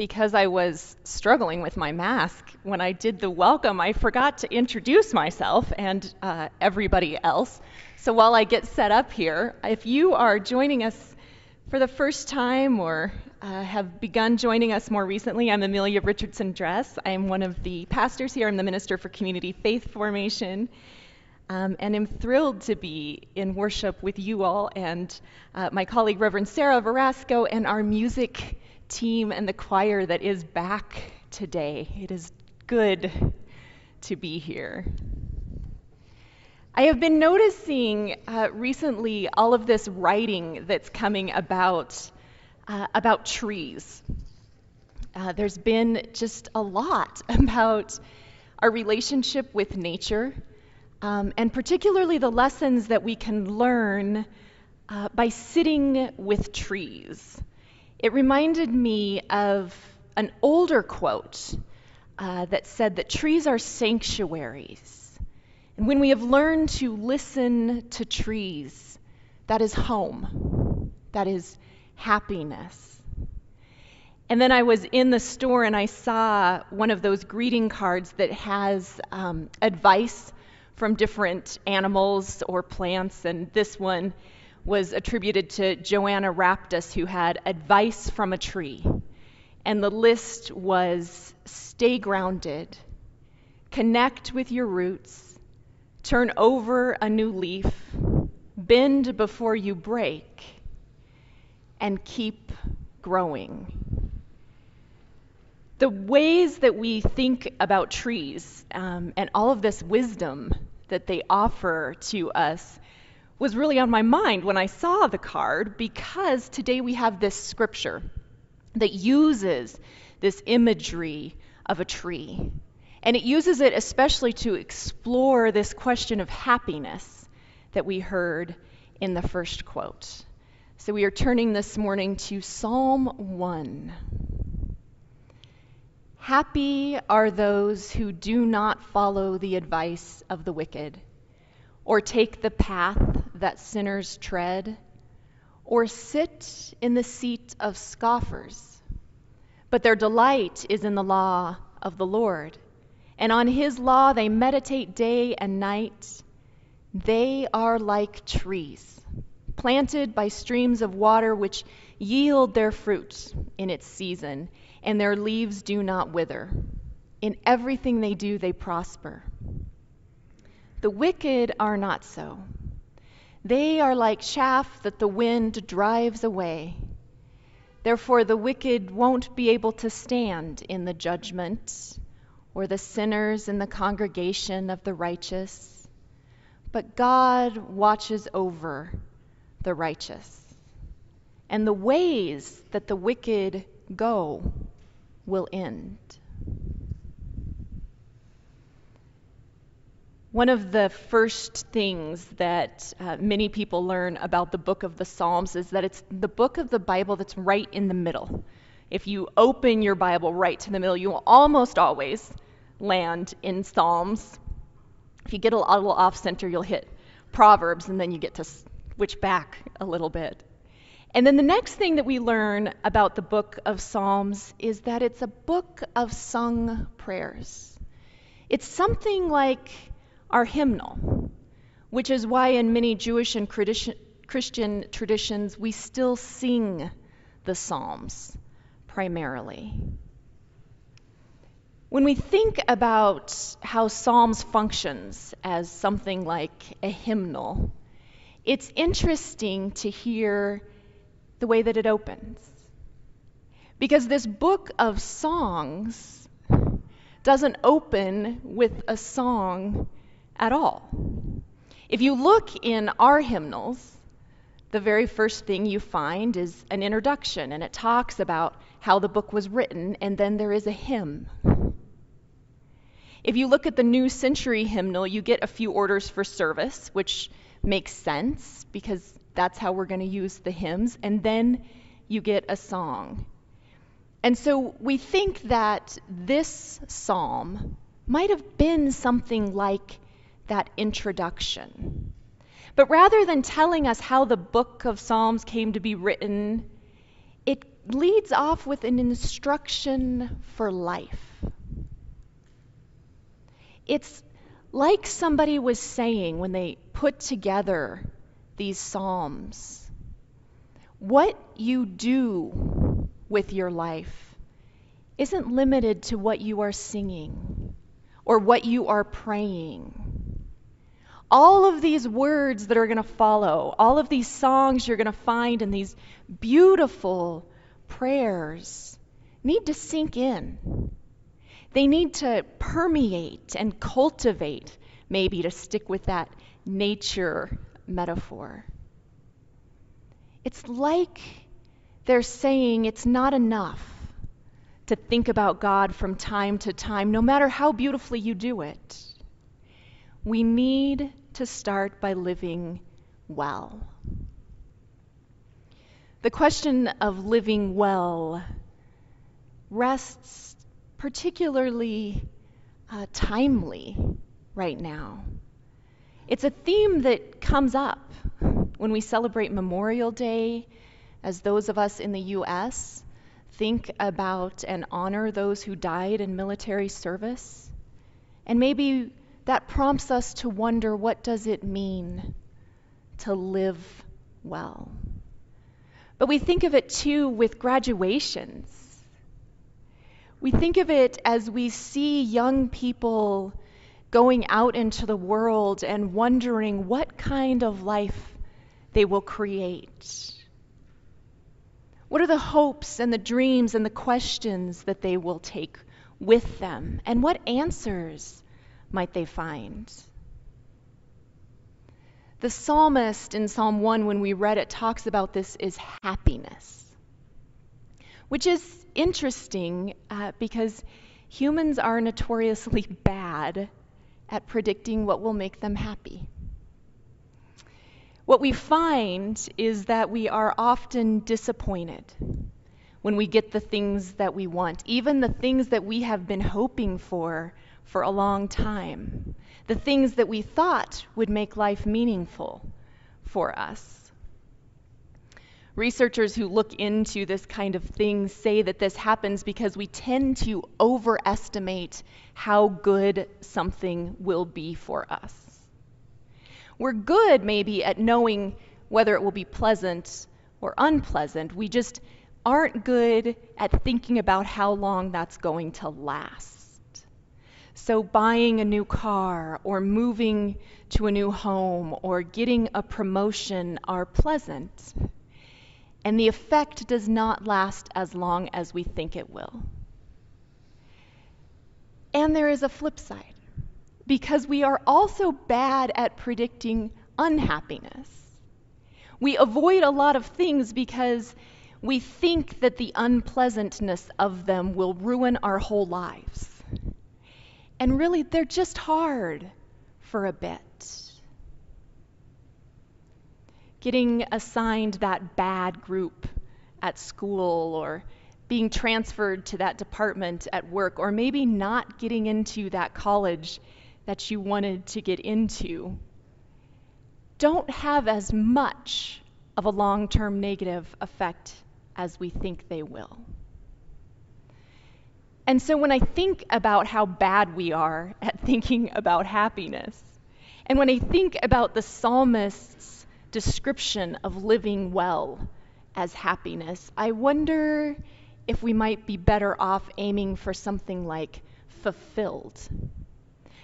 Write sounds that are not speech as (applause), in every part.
Because I was struggling with my mask, when I did the welcome, I forgot to introduce myself and uh, everybody else. So while I get set up here, if you are joining us for the first time or uh, have begun joining us more recently, I'm Amelia Richardson Dress. I'm one of the pastors here. I'm the Minister for Community Faith Formation. Um, and am thrilled to be in worship with you all and uh, my colleague Reverend Sarah Verasco and our music team and the choir that is back today. It is good to be here. I have been noticing uh, recently all of this writing that's coming about uh, about trees. Uh, there's been just a lot (laughs) about our relationship with nature, um, and particularly the lessons that we can learn uh, by sitting with trees. It reminded me of an older quote uh, that said that trees are sanctuaries. And when we have learned to listen to trees, that is home, that is happiness. And then I was in the store and I saw one of those greeting cards that has um, advice from different animals or plants, and this one was attributed to Joanna Raptus, who had advice from a tree. And the list was stay grounded, connect with your roots, turn over a new leaf, bend before you break, and keep growing. The ways that we think about trees um, and all of this wisdom that they offer to us was really on my mind when I saw the card because today we have this scripture that uses this imagery of a tree. And it uses it especially to explore this question of happiness that we heard in the first quote. So we are turning this morning to Psalm 1. Happy are those who do not follow the advice of the wicked, or take the path that sinners tread, or sit in the seat of scoffers. But their delight is in the law of the Lord, and on his law they meditate day and night. They are like trees planted by streams of water which yield their fruit in its season, and their leaves do not wither. In everything they do, they prosper. The wicked are not so. They are like chaff that the wind drives away. Therefore, the wicked won't be able to stand in the judgment, or the sinners in the congregation of the righteous. But God watches over the righteous. And the ways that the wicked go will end. One of the first things that uh, many people learn about the book of the Psalms is that it's the book of the Bible that's right in the middle. If you open your Bible right to the middle, you will almost always land in Psalms. If you get a little off center, you'll hit Proverbs, and then you get to switch back a little bit. And then the next thing that we learn about the book of Psalms is that it's a book of sung prayers. It's something like our hymnal, which is why in many Jewish and Christian traditions we still sing the Psalms primarily. When we think about how Psalms functions as something like a hymnal, it's interesting to hear the way that it opens. Because this book of songs doesn't open with a song at all. If you look in our hymnals, the very first thing you find is an introduction, and it talks about how the book was written, and then there is a hymn. If you look at the New Century hymnal, you get a few orders for service, which makes sense because that's how we're going to use the hymns, and then you get a song. And so we think that this psalm might have been something like that introduction. But rather than telling us how the book of Psalms came to be written, it leads off with an instruction for life. It's like somebody was saying when they put together these Psalms what you do with your life isn't limited to what you are singing or what you are praying. All of these words that are going to follow, all of these songs you're going to find in these beautiful prayers need to sink in. They need to permeate and cultivate, maybe to stick with that nature metaphor. It's like they're saying it's not enough to think about God from time to time, no matter how beautifully you do it. We need to start by living well. The question of living well rests particularly uh, timely right now. It's a theme that comes up when we celebrate Memorial Day, as those of us in the U.S. think about and honor those who died in military service. And maybe that prompts us to wonder what does it mean to live well? But we think of it too with graduations we think of it as we see young people going out into the world and wondering what kind of life they will create. What are the hopes and the dreams and the questions that they will take with them? And what answers might they find? The psalmist in Psalm 1, when we read it, talks about this is happiness, which is interesting uh, because humans are notoriously bad at predicting what will make them happy. What we find is that we are often disappointed when we get the things that we want, even the things that we have been hoping for for a long time, the things that we thought would make life meaningful for us. Researchers who look into this kind of thing say that this happens because we tend to overestimate how good something will be for us. We're good, maybe, at knowing whether it will be pleasant or unpleasant. We just aren't good at thinking about how long that's going to last. So, buying a new car, or moving to a new home, or getting a promotion are pleasant and the effect does not last as long as we think it will. And there is a flip side, because we are also bad at predicting unhappiness. We avoid a lot of things because we think that the unpleasantness of them will ruin our whole lives. And really, they're just hard for a bit getting assigned that bad group at school or being transferred to that department at work, or maybe not getting into that college that you wanted to get into, don't have as much of a long term negative effect as we think they will. And so when I think about how bad we are (laughs) at thinking about happiness, and when I think about the psalmist's description of living well as happiness, I wonder if we might be better off aiming for something like fulfilled.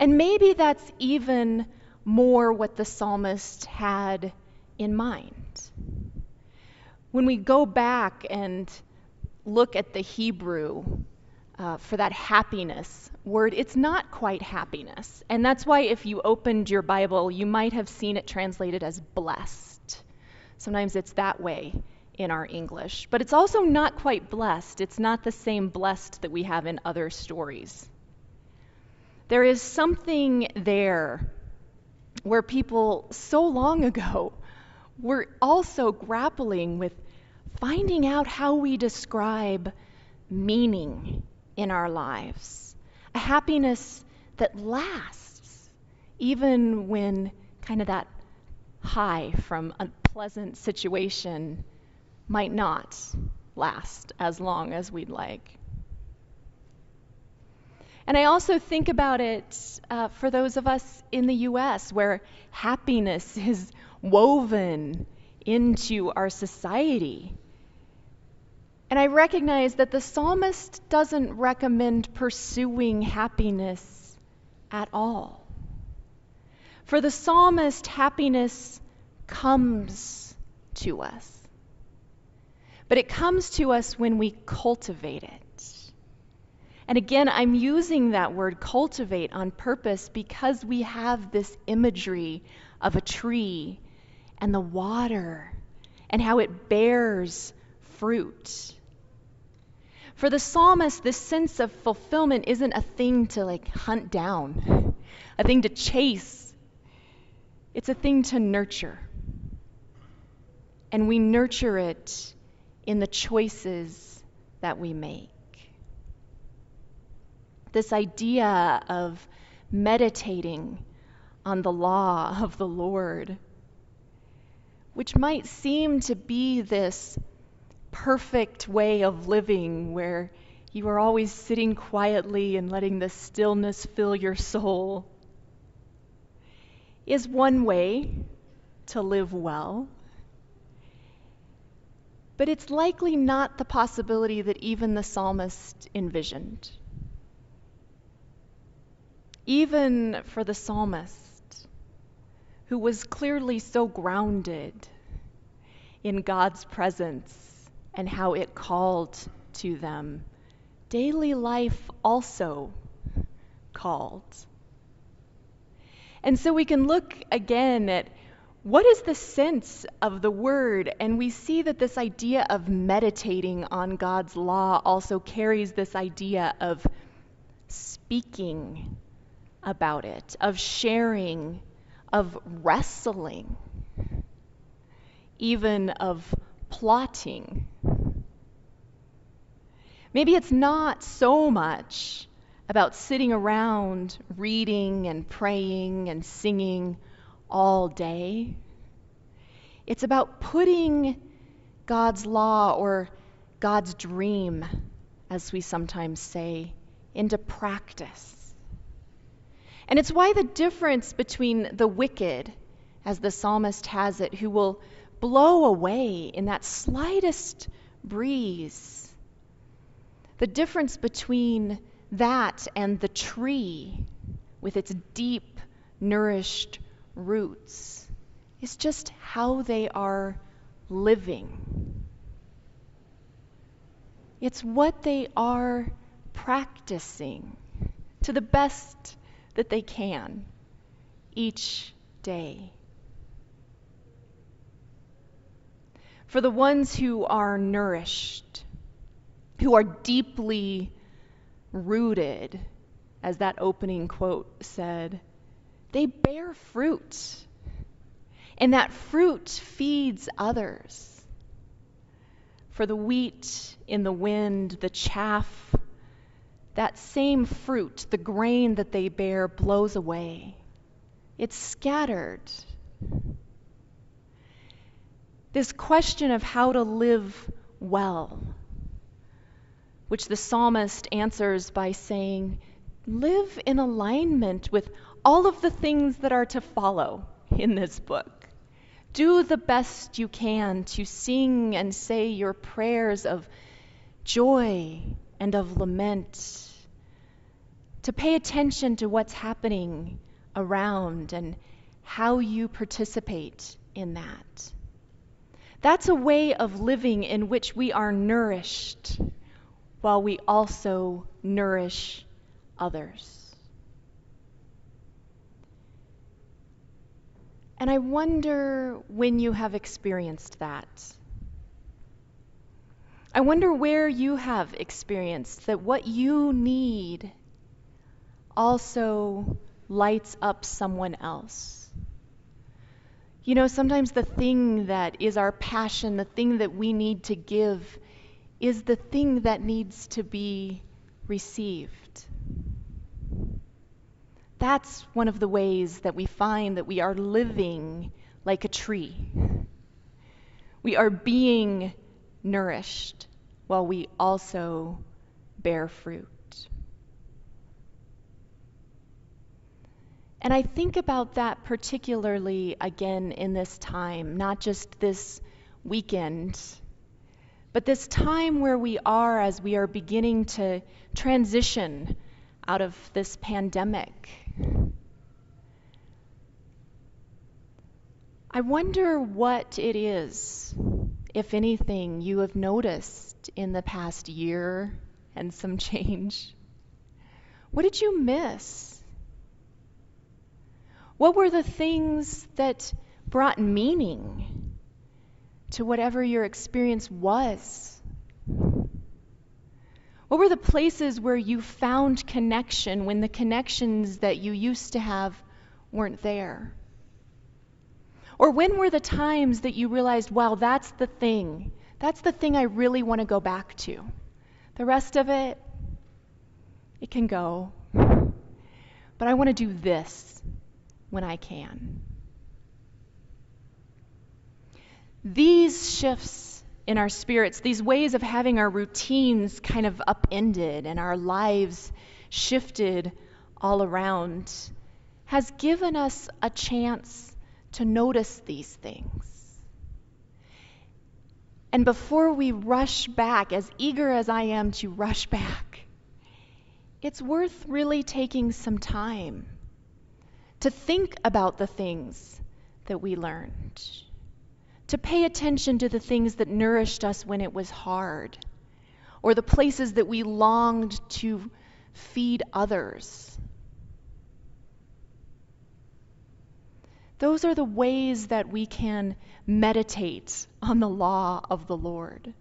And maybe that's even more what the psalmist had in mind. When we go back and look at the Hebrew uh, for that happiness word, it's not quite happiness. And that's why if you opened your Bible, you might have seen it translated as blessed. Sometimes it's that way in our English. But it's also not quite blessed. It's not the same blessed that we have in other stories. There is something there where people so long ago (laughs) were also grappling with finding out how we describe meaning in our lives, a happiness that lasts, even when kind of that high from a pleasant situation might not last as long as we'd like. And I also think about it uh, for those of us in the US where happiness is woven into our society. And I recognize that the psalmist doesn't recommend pursuing happiness at all. For the psalmist, happiness comes to us. But it comes to us when we cultivate it. And again, I'm using that word cultivate on purpose because we have this imagery of a tree and the water and how it bears fruit. For the psalmist, this sense of fulfillment isn't a thing to like hunt down, a thing to chase. It's a thing to nurture. And we nurture it in the choices that we make this idea of meditating on the law of the Lord, which might seem to be this perfect way of living where you are always sitting quietly and letting the stillness fill your soul, is one way to live well. But it's likely not the possibility that even the psalmist envisioned even for the psalmist, who was clearly so grounded in God's presence and how it called to them, daily life also called. And so we can look again at what is the sense of the word? And we see that this idea of meditating on God's law also carries this idea of speaking about it, of sharing, of wrestling, even of plotting. Maybe it's not so much about sitting around reading and praying and singing all day. It's about putting God's law or God's dream, as we sometimes say, into practice. And it's why the difference between the wicked, as the psalmist has it, who will blow away in that slightest breeze, the difference between that and the tree with its deep, nourished roots is just how they are living. It's what they are practicing to the best that they can each day. For the ones who are nourished, who are deeply rooted, as that opening quote said, they bear fruit. And that fruit feeds others. For the wheat in the wind, the chaff that same fruit, the grain that they bear, blows away. It's scattered. This question of how to live well, which the psalmist answers by saying, Live in alignment with all of the things that are to follow in this book. Do the best you can to sing and say your prayers of joy and of lament to pay attention to what's happening around and how you participate in that. That's a way of living in which we are nourished while we also nourish others. And I wonder when you have experienced that. I wonder where you have experienced that what you need also lights up someone else. You know, sometimes the thing that is our passion, the thing that we need to give, is the thing that needs to be received. That's one of the ways that we find that we are living like a tree. We are being nourished while we also bear fruit. And I think about that particularly again in this time, not just this weekend, but this time where we are as we are beginning to transition out of this pandemic. I wonder what it is, if anything, you have noticed in the past year and some change. What did you miss? What were the things that brought meaning to whatever your experience was? What were the places where you found connection when the connections that you used to have weren't there? Or when were the times that you realized, wow, that's the thing? That's the thing I really want to go back to. The rest of it, it can go. But I want to do this when I can. These shifts in our spirits, these ways of having our routines kind of upended and our lives shifted all around, has given us a chance to notice these things. And before we rush back, as eager as I am to rush back, it's worth really taking some time to think about the things that we learned, to pay attention to the things that nourished us when it was hard, or the places that we longed to feed others. Those are the ways that we can meditate on the law of the Lord.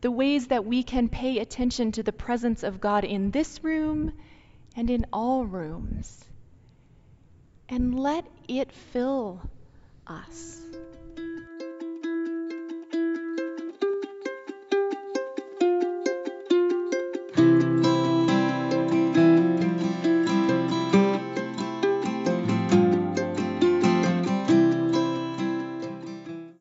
The ways that we can pay attention to the presence of God in this room and in all rooms and let it fill us.